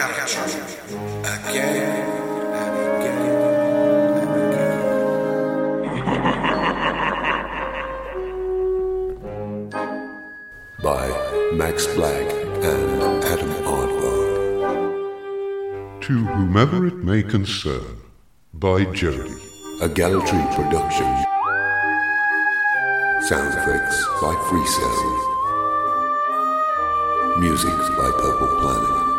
again and again and again. By Max Black and Adam Aardvark. To whomever it may concern, by Jody. A Gallatry production. Sound effects by Freecell. Music by Purple Planet.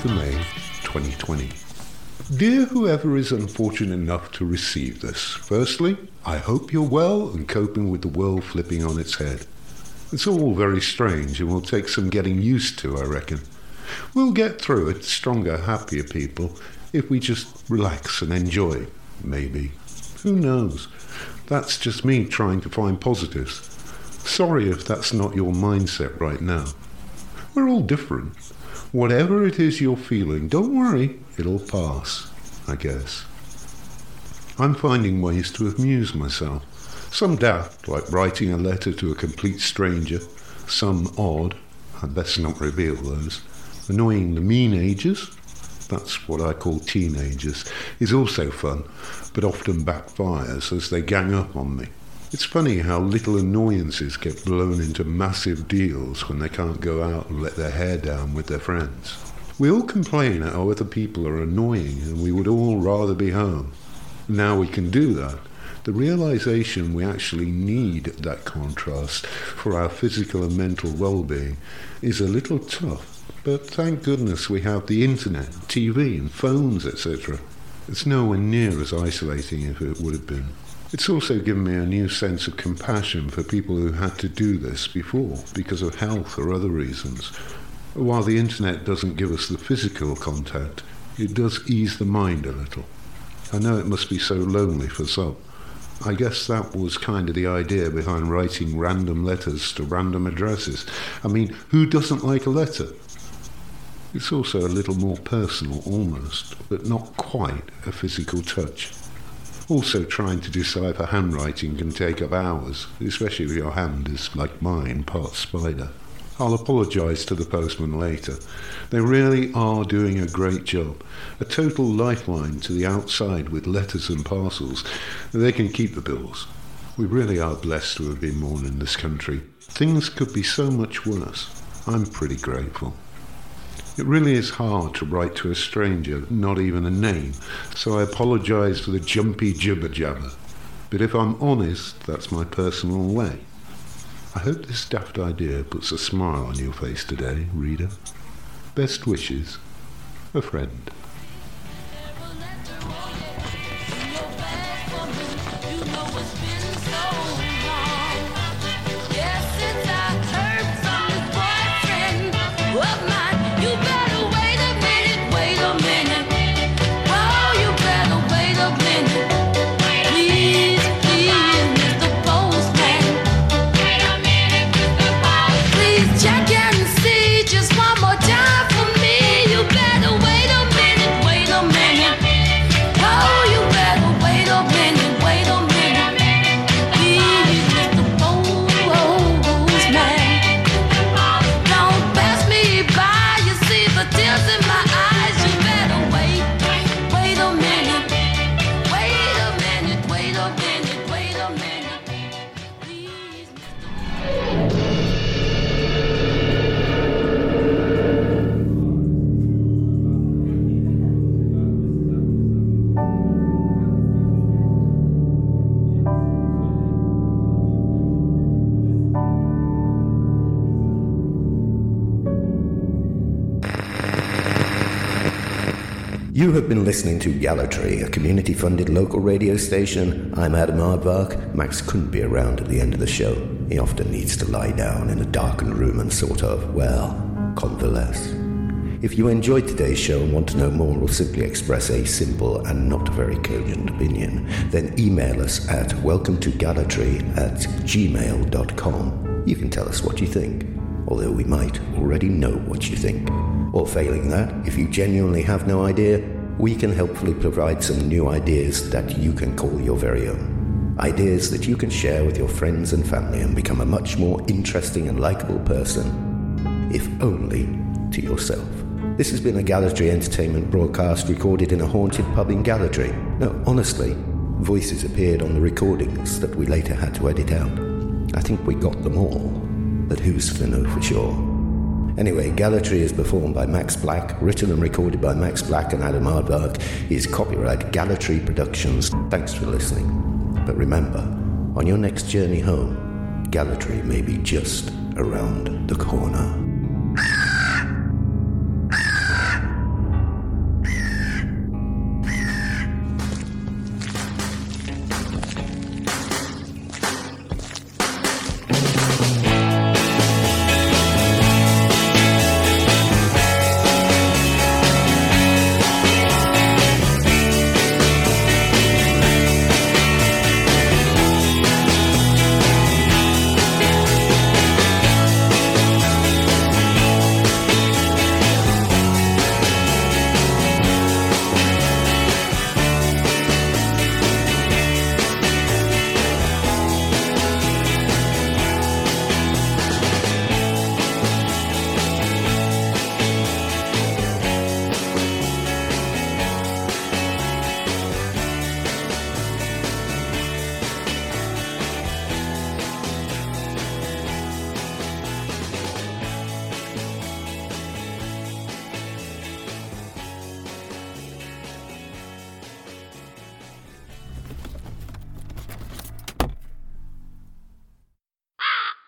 5th of May 2020. Dear whoever is unfortunate enough to receive this, firstly, I hope you're well and coping with the world flipping on its head. It's all very strange and will take some getting used to, I reckon. We'll get through it, stronger, happier people, if we just relax and enjoy, maybe. Who knows? That's just me trying to find positives. Sorry if that's not your mindset right now. We're all different. Whatever it is you're feeling, don't worry, it'll pass, I guess. I'm finding ways to amuse myself. Some daft, like writing a letter to a complete stranger. Some odd, I'd best not reveal those. Annoying the mean ages, that's what I call teenagers, is also fun, but often backfires as they gang up on me. It's funny how little annoyances get blown into massive deals when they can't go out and let their hair down with their friends. We all complain at how other people are annoying and we would all rather be home. Now we can do that. The realization we actually need that contrast for our physical and mental well-being is a little tough, but thank goodness we have the internet, TV and phones, etc. It's nowhere near as isolating as it would have been. It's also given me a new sense of compassion for people who had to do this before because of health or other reasons. While the internet doesn't give us the physical contact, it does ease the mind a little. I know it must be so lonely for some. I guess that was kind of the idea behind writing random letters to random addresses. I mean, who doesn't like a letter? It's also a little more personal almost, but not quite a physical touch. Also, trying to decipher handwriting can take up hours, especially if your hand is, like mine, part spider. I'll apologise to the postman later. They really are doing a great job. A total lifeline to the outside with letters and parcels. They can keep the bills. We really are blessed to have been born in this country. Things could be so much worse. I'm pretty grateful. It really is hard to write to a stranger, not even a name, so I apologise for the jumpy jibber jabber. But if I'm honest, that's my personal way. I hope this daft idea puts a smile on your face today, reader. Best wishes, a friend. You have been listening to Gallatry, a community funded local radio station. I'm Adam Aardvark. Max couldn't be around at the end of the show. He often needs to lie down in a darkened room and sort of, well, convalesce. If you enjoyed today's show and want to know more or simply express a simple and not very cogent opinion, then email us at welcometogallatry at gmail.com. You can tell us what you think, although we might already know what you think. Or failing that, if you genuinely have no idea, we can helpfully provide some new ideas that you can call your very own. Ideas that you can share with your friends and family and become a much more interesting and likable person, if only to yourself. This has been a Gallatry Entertainment broadcast recorded in a haunted pub in Gallatry. No, honestly, voices appeared on the recordings that we later had to edit out. I think we got them all, but who's to know for sure? Anyway, Gallatry is performed by Max Black, written and recorded by Max Black and Adam Aardvark. Is copyright Gallatry Productions. Thanks for listening. But remember, on your next journey home, Gallatry may be just around the corner.